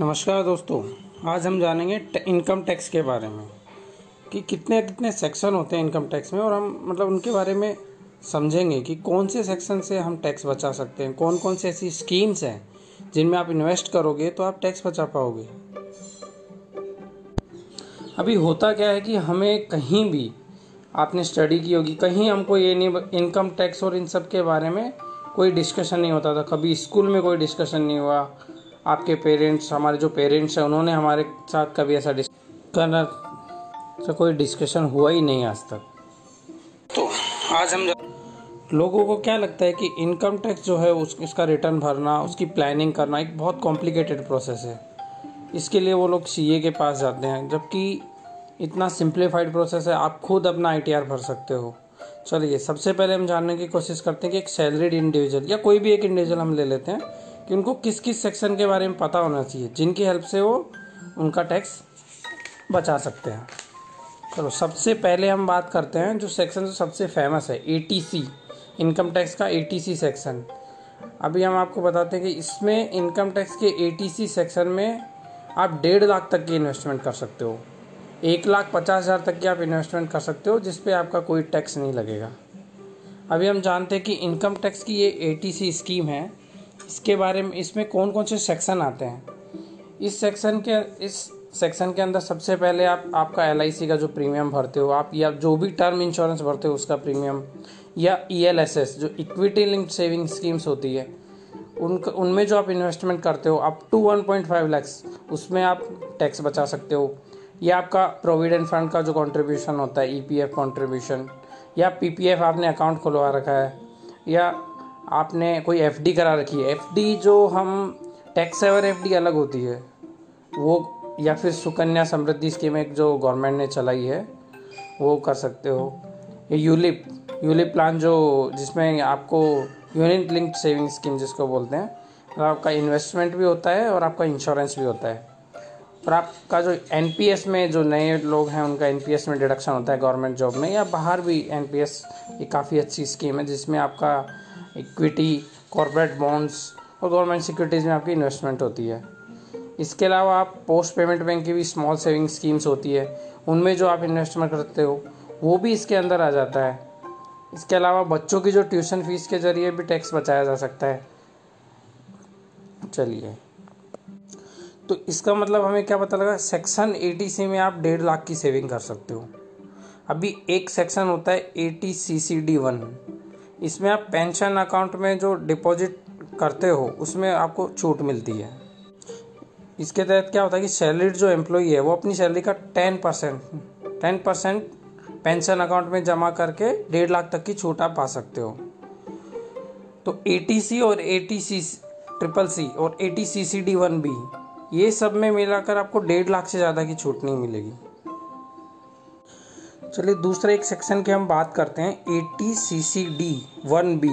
नमस्कार दोस्तों, आज हम जानेंगे इनकम टैक्स के बारे में, कि कितने कितने सेक्शन होते हैं इनकम टैक्स में, और हम मतलब उनके बारे में समझेंगे कि कौन से सेक्शन से हम टैक्स बचा सकते हैं कौन कौन सी ऐसी स्कीम्स हैं, जिनमें आप इन्वेस्ट करोगे तो आप टैक्स बचा पाओगे। अभी होता क्या है कि हमें कहीं भी, आपने स्टडी की होगी, कहीं हमको ये नहीं इनकम टैक्स और इन सब के बारे में कोई डिस्कशन नहीं होता था, कभी स्कूल में कोई डिस्कशन नहीं हुआ आपके पेरेंट्स हमारे जो पेरेंट्स हैं उन्होंने हमारे साथ कभी ऐसा करना तो कोई डिस्कशन हुआ ही नहीं आज तक। तो आज हम लोगों को क्या लगता है कि इनकम टैक्स जो है उस इसका रिटर्न भरना उसकी प्लानिंग करना एक बहुत कॉम्प्लिकेटेड प्रोसेस है। इसके लिए वो लोग सीए के पास जाते हैं जबकि इतना सिंप्लीफाइड प्रोसेस है आप खुद अपना आईटीआर भर सकते हो। चलिए सबसे पहले हम जानने की कोशिश करते हैं कि एक सैलरीड इंडिविजुअल या कोई भी एक इंडिविजुअल हम ले लेते हैं कि उनको किस किस सेक्शन के बारे में पता होना चाहिए। जिनकी हेल्प से वो उनका टैक्स बचा सकते हैं। चलो, सबसे पहले हम बात करते हैं जो सेक्शन सबसे फ़ेमस है एटीसी इनकम टैक्स का एटीसी सेक्शन अभी हम आपको बताते हैं कि इसमें इनकम टैक्स के एटीसी सेक्शन में आप डेढ़ लाख तक की इन्वेस्टमेंट कर सकते हो। एक लाख पचास हज़ार तक की आप इन्वेस्टमेंट कर सकते हो, जिस पे आपका कोई टैक्स नहीं लगेगा। अभी हम जानते हैं कि इनकम टैक्स की ये ए स्कीम है। इसके बारे में, इसमें कौन कौन से सेक्शन आते हैं? इस सेक्शन के, इस सेक्शन के अंदर सबसे पहले आप, आपका एलआईसी का जो प्रीमियम भरते हो, आप या जो भी टर्म इंश्योरेंस भरते हो, उसका प्रीमियम या ईएलएसएस जो इक्विटी लिंक्ड सेविंग स्कीम्स होती है, उन, उनमें जो आप इन्वेस्टमेंट करते हो अप टू 1.5 लैक्स उसमें आप टैक्स बचा सकते हो, या आपका प्रोविडेंट फंड का जो कंट्रीब्यूशन होता है ईपीएफ कंट्रीब्यूशन या पीपीएफ आपने अकाउंट खुलवा रखा है, या आपने कोई एफडी करा रखी है। एफडी जो हम टैक्स सेवर एफडी अलग होती है, वो या फिर सुकन्या समृद्धि स्कीम एक जो गवर्नमेंट ने चलाई है, वो कर सकते हो। ये यूलिप यूलिप प्लान जो, जिसमें आपको यूनिट लिंक्ड सेविंग स्कीम जिसको बोलते हैं तो आपका इन्वेस्टमेंट भी होता है और आपका इंश्योरेंस भी होता है। और आपका जो एनपीएस में जो नए लोग हैं, उनका एनपीएस में डिडक्शन होता है गवर्नमेंट जॉब में, या बाहर भी एनपीएस ये काफ़ी अच्छी स्कीम है, जिसमें आपका इक्विटी कॉरपोरेट बॉन्ड्स और गवर्नमेंट सिक्योरिटीज़ में आपकी इन्वेस्टमेंट होती है। इसके अलावा आप पोस्ट पेमेंट बैंक की भी स्मॉल सेविंग स्कीम्स होती है। उनमें जो आप इन्वेस्टमेंट करते हो, वो भी इसके अंदर आ जाता है। इसके अलावा बच्चों की जो ट्यूशन फ़ीस के ज़रिए भी टैक्स बचाया जा सकता है। चलिए। तो इसका मतलब हमें क्या पता लगा? सेक्शन ए में आप डेढ़ लाख की सेविंग कर सकते हो। अभी एक सेक्शन होता है eighty C C D one इसमें आप पेंशन अकाउंट में जो डिपॉजिट करते हो, उसमें आपको छूट मिलती है। इसके तहत क्या होता है कि सैलरीड जो एम्प्लॉई है, वो अपनी सैलरी का ten percent ten percent pension account में जमा करके डेढ़ लाख तक की छूट आप पा सकते हो। तो एटीसी और ए ट्रिपल सी और eighty C C D one B ये सब में मिलाकर आपको डेढ़ लाख से ज़्यादा की छूट नहीं मिलेगी। चलिए दूसरे एक सेक्शन की हम बात करते हैं eighty C C D one B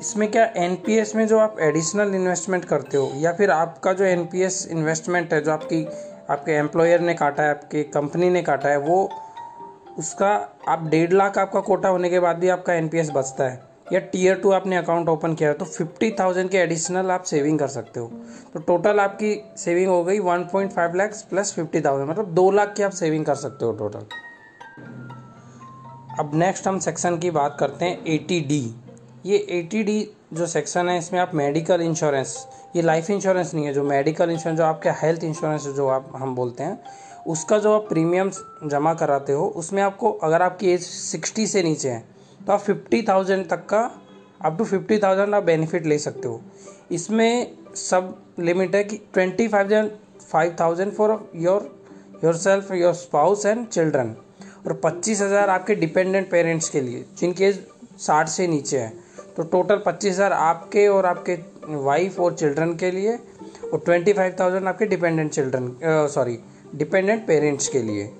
इसमें क्या एन पी एस में जो आप एडिशनल इन्वेस्टमेंट करते हो या फिर आपका जो एन पी एस इन्वेस्टमेंट है जो आपकी, आपके एम्प्लॉयर ने काटा है, आपके कंपनी ने काटा है, वो उसका आप डेढ़ लाख आपका कोटा होने के बाद भी आपका एन पी एस बचता है। या टीयर टू आपने अकाउंट ओपन किया है तो फिफ्टी थाउज़ेंड के एडिशनल आप सेविंग कर सकते हो। तो टोटल आपकी सेविंग हो गई one point five lakhs plus fifty thousand मतलब दो लाख की आप सेविंग कर सकते हो टोटल अब नेक्स्ट हम सेक्शन की बात करते हैं ए डी ये ए डी जो सेक्शन है, इसमें आप मेडिकल इंश्योरेंस ये लाइफ इंश्योरेंस नहीं है, जो मेडिकल इंश्योरेंस जो आपके हेल्थ इंश्योरेंस जो आप, हम बोलते हैं, उसका जो आप प्रीमियम जमा कराते हो, उसमें आपको, अगर आपकी एज सिक्सटी से नीचे है तो आप फिफ्टी थाउज़ेंड तक का अप टू फिफ्टी थाउज़ेंड आप बेनिफिट ले सकते हो। इसमें सब लिमिट है कि twenty five five thousand for your yourself your spouse and children और पच्चीस हज़ार आपके डिपेंडेंट पेरेंट्स के लिए, जिनके साठ से नीचे हैं। तो टोटल पच्चीस हज़ार आपके और आपके वाइफ और चिल्ड्रन के लिए और ट्वेंटी फाइव थाउज़ेंड आपके dependent children sorry dependent parents के लिए।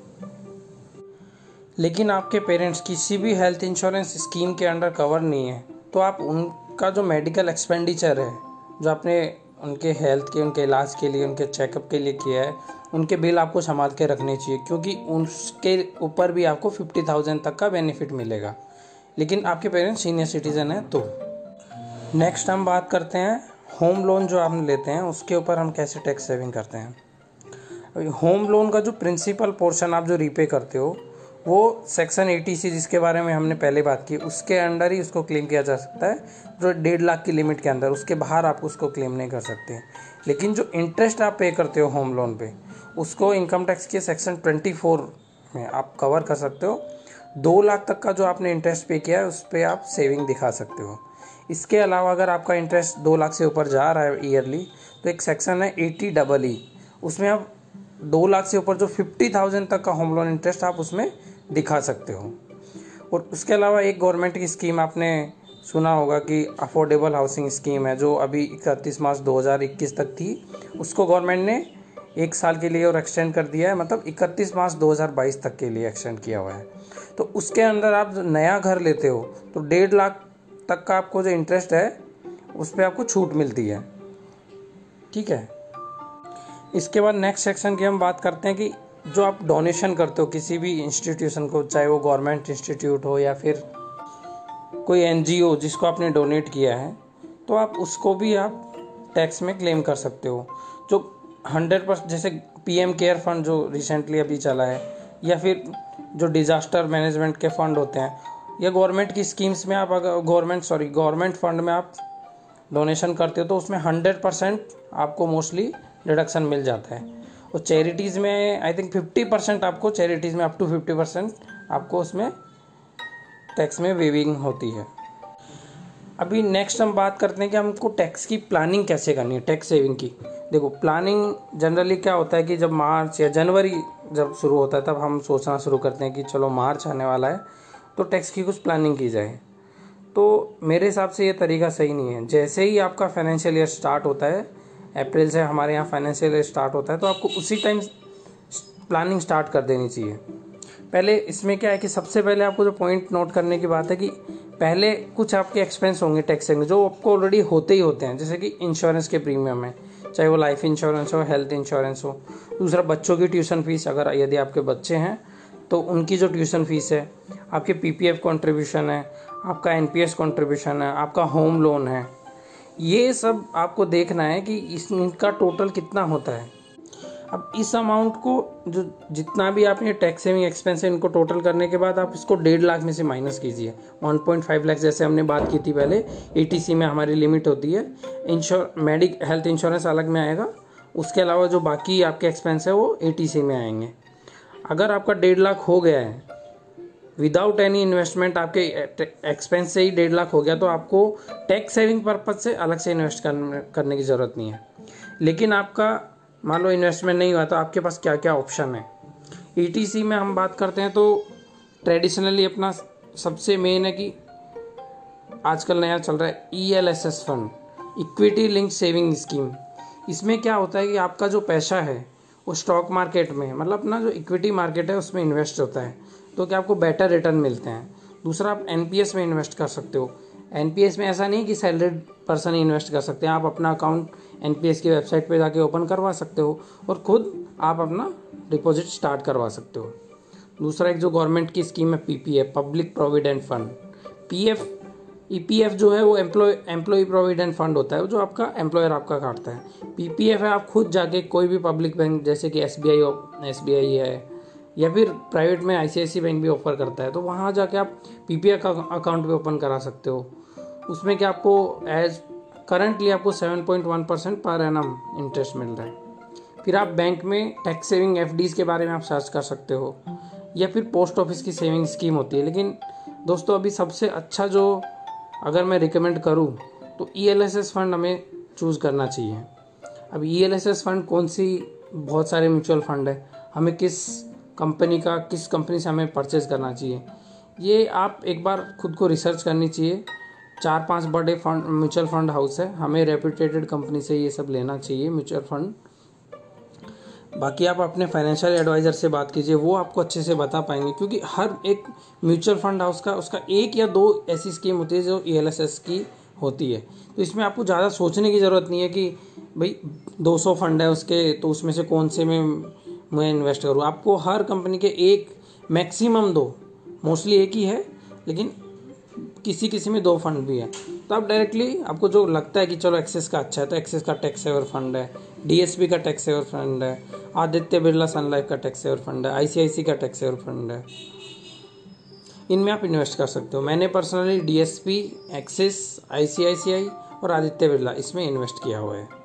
लेकिन आपके पेरेंट्स किसी भी हेल्थ इंश्योरेंस स्कीम के अंडर कवर नहीं है तो आप उनका जो मेडिकल एक्सपेंडिचर है, जो आपने उनके हेल्थ के, उनके इलाज के लिए, उनके चेकअप के लिए किया है उनके बिल आपको संभाल के रखने चाहिए, क्योंकि उसके ऊपर भी आपको फिफ्टी थाउज़ेंड तक का बेनिफिट मिलेगा। लेकिन आपके पेरेंट्स सीनियर सिटीज़न हैं तो। नेक्स्ट हम बात करते हैं, होम लोन जो आप लेते हैं, उसके ऊपर हम कैसे टैक्स सेविंग करते हैं? होम लोन का जो प्रिंसिपल पोर्शन आप जो रीपे करते हो, वो सेक्शन एटी सी जिसके बारे में हमने पहले बात की, उसके अंडर ही उसको क्लेम किया जा सकता है, जो डेढ़ लाख की लिमिट के अंदर, उसके बाहर आप उसको क्लेम नहीं कर सकते। लेकिन जो इंटरेस्ट आप पे करते हो होम लोन पे उसको इनकम टैक्स के सेक्शन ट्वेंटी फोर में आप कवर कर सकते हो। दो लाख तक का जो आपने इंटरेस्ट पे किया है, उस पर आप सेविंग दिखा सकते हो। इसके अलावा अगर आपका इंटरेस्ट दो लाख से ऊपर जा रहा है ईयरली तो एक सेक्शन है एटी डबल ई उसमें आप दो लाख से ऊपर जो फिफ्टी थाउज़ेंड तक का होम लोन इंटरेस्ट आप उसमें दिखा सकते हो। और उसके अलावा एक गवर्नमेंट की स्कीम आपने सुना होगा कि अफोर्डेबल हाउसिंग स्कीम है, जो अभी इकतीस मार्च 2021 तक थी। उसको गवर्नमेंट ने एक साल के लिए और एक्सटेंड कर दिया है मतलब 31 मार्च 2022 तक के लिए एक्सटेंड किया हुआ है। तो उसके अंदर आप नया घर लेते हो तो डेढ़ लाख तक का आपको जो इंटरेस्ट है, उस पर आपको छूट मिलती है। ठीक है? इसके बाद नेक्स्ट सेक्शन की हम बात करते हैं कि जो आप डोनेशन करते हो, किसी भी इंस्टीट्यूशन को, चाहे वो गवर्नमेंट इंस्टीट्यूट हो या फिर कोई एन जिसको आपने डोनेट किया है तो आप उसको भी आप टैक्स में क्लेम कर सकते हो। जो हंड्रेड परसेंट जैसे पी एम केयर फंड जो रिसेंटली अभी चला है, या फिर जो डिज़ास्टर मैनेजमेंट के फंड होते हैं, या गवर्नमेंट की स्कीम्स में आप अगर, गवर्नमेंट, सॉरी, गवर्नमेंट फंड में आप डोनेशन करते हो तो उसमें हंड्रेड परसेंट आपको मोस्टली डिडक्शन मिल जाता है। और चैरिटीज़ में आई थिंक फिफ्टी परसेंट आपको चैरिटीज़ में अप टू फिफ्टी परसेंट आपको उसमें टैक्स में वेविंग होती है। अभी नेक्स्ट हम बात करते हैं कि हमको टैक्स की प्लानिंग कैसे करनी है टैक्स सेविंग की। देखो प्लानिंग जनरली क्या होता है कि जब मार्च या जनवरी जब शुरू होता है, तब हम सोचना शुरू करते हैं कि चलो मार्च आने वाला है तो टैक्स की कुछ प्लानिंग की जाए। तो मेरे हिसाब से ये तरीका सही नहीं है। जैसे ही आपका फाइनेंशियल ईयर स्टार्ट होता है, अप्रैल से हमारे यहाँ फाइनेंशियल ईयर स्टार्ट होता है तो आपको उसी टाइम प्लानिंग स्टार्ट कर देनी चाहिए। पहले इसमें क्या है कि सबसे पहले आपको जो पॉइंट नोट करने की बात है कि पहले कुछ आपके एक्सपेंस होंगे टैक्स के जो आपको ऑलरेडी होते ही होते हैं। जैसे कि इंश्योरेंस के प्रीमियम है, चाहे वो लाइफ इंश्योरेंस हो हेल्थ इंश्योरेंस हो। दूसरा, बच्चों की ट्यूशन फ़ीस अगर यदि आपके बच्चे हैं तो उनकी जो ट्यूशन फ़ीस है, आपके पी पी एफ़ कॉन्ट्रीब्यूशन है, आपका एन पी एस कॉन्ट्रीब्यूशन है, आपका होम लोन है, ये सब आपको देखना है कि इस इनका टोटल कितना होता है। अब इस अमाउंट को जो जितना भी आपने टैक्स सेविंग एक्सपेंस है, इनको टोटल करने के बाद आप इसको डेढ़ लाख में से माइनस कीजिए। 1.5 लाख जैसे हमने बात की थी पहले ए में हमारी लिमिट होती है। इंश्योर मेडिक हेल्थ इंश्योरेंस अलग में आएगा। उसके अलावा जो बाकी आपके एक्सपेंस है, वो ए में आएँगे। अगर आपका डेढ़ लाख हो गया है विदाउट एनी इन्वेस्टमेंट आपके एक्सपेंस से ही डेढ़ लाख हो गया तो आपको टैक्स सेविंग पर्पज से अलग से इन्वेस्ट करने की ज़रूरत नहीं है। लेकिन आपका मान लो इन्वेस्टमेंट नहीं हुआ तो आपके पास क्या क्या ऑप्शन है ईटीसी में हम बात करते हैं तो ट्रेडिशनली अपना सबसे मेन है कि आजकल नया चल रहा है E L S S fund equity link saving scheme इसमें क्या होता है कि आपका जो पैसा है, वो स्टॉक मार्केट में मतलब अपना जो इक्विटी मार्केट है, उसमें इन्वेस्ट होता है। तो क्या आपको बेटर रिटर्न मिलते हैं? दूसरा, आप एनपीएस में इन्वेस्ट कर सकते हो। एनपीएस में ऐसा नहीं कि सैलरीड पर्सन इन्वेस्ट कर सकते हैं। आप अपना अकाउंट एनपीएस की वेबसाइट पर जाके ओपन करवा सकते हो और खुद आप अपना डिपॉजिट स्टार्ट करवा सकते हो। दूसरा एक जो गवर्नमेंट की स्कीम है P P public provident fund P F E P F जो है वो एम्प्लॉय एम्प्लॉय प्रोविडेंट फंड होता है जो आपका एम्प्लॉयर आपका काटता है। पी पी एफ़ है, आप खुद जाके कोई भी पब्लिक बैंक जैसे कि S B I S B I है, या फिर प्राइवेट में आई सी आई सी बैंक भी ऑफ़र करता है तो वहाँ जाके आप पी पी एफ़ अकाउंट भी ओपन करा सकते हो। उसमें क्या आपको एज करंटली आपको seven point one percent per annum interest मिल रहा है। फिर आप बैंक में टैक्स सेविंग एफ़ के बारे में आप सर्च कर सकते हो, या फिर पोस्ट ऑफ़िस की सेविंग स्कीम होती है। लेकिन दोस्तों, अभी सबसे अच्छा जो अगर मैं रिकमेंड करूँ तो E L S S fund हमें चूज़ करना चाहिए। अब E L S S fund कौन सी? बहुत सारे म्यूचुअल फंड है। हमें किस कंपनी का, किस कंपनी से हमें परचेज़ करना चाहिए? ये आप एक बार खुद को रिसर्च करनी चाहिए। चार पाँच बड़े फंड, म्यूचुअल फंड हाउस है। हमें रेपुटेटेड कंपनी से ये सब लेना चाहिए, म्यूचुअल फंड। बाकी आप अपने फाइनेंशियल एडवाइज़र से बात कीजिए, वो आपको अच्छे से बता पाएँगे, क्योंकि हर एक म्यूचुअल फंड हाउस का, उसका एक या दो ऐसी स्कीम होती है जो ई e की होती है। तो इसमें आपको ज़्यादा सोचने की ज़रूरत नहीं है कि, भाई 200 फंड है उसके तो उसमें से कौन से में मैं इन्वेस्ट करूँ। आपको हर कंपनी के एक मैक्सिमम दो, मोस्टली एक ही है, लेकिन किसी किसी में दो फंड भी है। तो आप डायरेक्टली आपको जो लगता है कि चलो एक्सेस का अच्छा है तो एक्सेस का टैक्स सेवर फंड है। डीएसपी का टैक्स सेवर फंड है। आदित्य बिरला सनलाइफ का टैक्स सेवर फंड है। आईसीआईसी का टैक्स सेवर फंड है। इनमें आप इन्वेस्ट कर सकते हो। मैंने पर्सनली डीएसपी एक्सिस आईसीआईसीआई और आदित्य बिरला इसमें इन्वेस्ट किया हुआ है।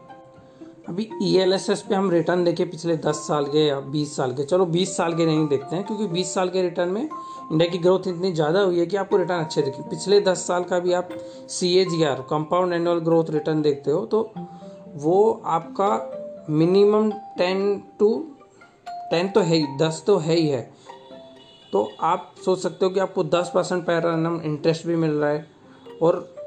अभी ई एल एस एस पे हम रिटर्न देखे पिछले 10 साल के या 20 साल के। चलो 20 साल के नहीं, देखते हैं, क्योंकि 20 साल के रिटर्न में इंडिया की ग्रोथ इतनी ज़्यादा हुई है कि आपको रिटर्न अच्छे दिखे। पिछले 10 साल का भी आप C A G R compound annual growth return देखते हो तो वो आपका मिनिमम टेन टू टेन तो है ही, दस तो है ही है। तो आप सोच सकते हो कि आपको दस परसेंट पर इंटरेस्ट भी मिल रहा है, और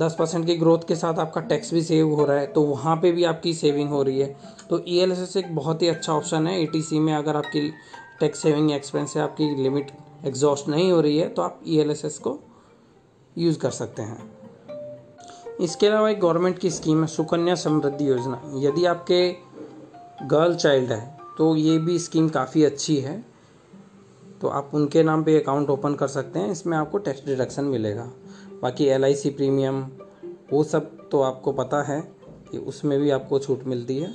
दस परसेंट की ग्रोथ के साथ आपका टैक्स भी सेव हो रहा है तो वहाँ पे भी आपकी सेविंग हो रही है। तो ई एल एस एस एक बहुत ही अच्छा ऑप्शन है। सी में अगर आपकी टैक्स सेविंग एक्सपेंस से आपकी लिमिट एग्जॉस्ट नहीं हो रही है तो आप ई एल एस एस को यूज़ कर सकते हैं। इसके अलावा एक गवर्नमेंट की स्कीम है, सुकन्या समृद्धि योजना। यदि आपके गर्ल चाइल्ड है तो ये भी स्कीम काफ़ी अच्छी है। तो आप उनके नाम पे अकाउंट ओपन कर सकते हैं, इसमें आपको टैक्स डिडक्शन मिलेगा। बाकी एलआईसी प्रीमियम वो सब तो आपको पता है कि उसमें भी आपको छूट मिलती है।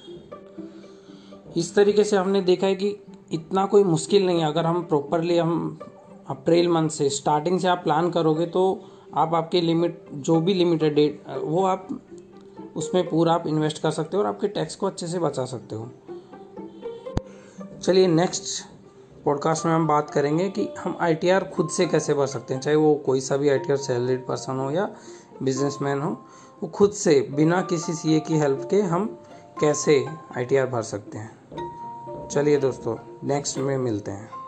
इस तरीके से हमने देखा है कि इतना कोई मुश्किल नहीं है। अगर हम प्रॉपरली हम अप्रैल मंथ से स्टार्टिंग से आप प्लान करोगे तो आप आपके लिमिट जो भी लिमिट है डेट वो आप उसमें पूरा आप इन्वेस्ट कर सकते हो और आपके टैक्स को अच्छे से बचा सकते हो। चलिए नेक्स्ट पॉडकास्ट में हम बात करेंगे कि हम आईटीआर खुद से कैसे भर सकते हैं, चाहे वो कोई सा भी आई टी सैलरीड पर्सन हो या बिजनेसमैन हो, वो खुद से, बिना किसी सीए की हेल्प के हम कैसे आईटीआर भर सकते हैं। चलिए दोस्तों नेक्स्ट में मिलते हैं।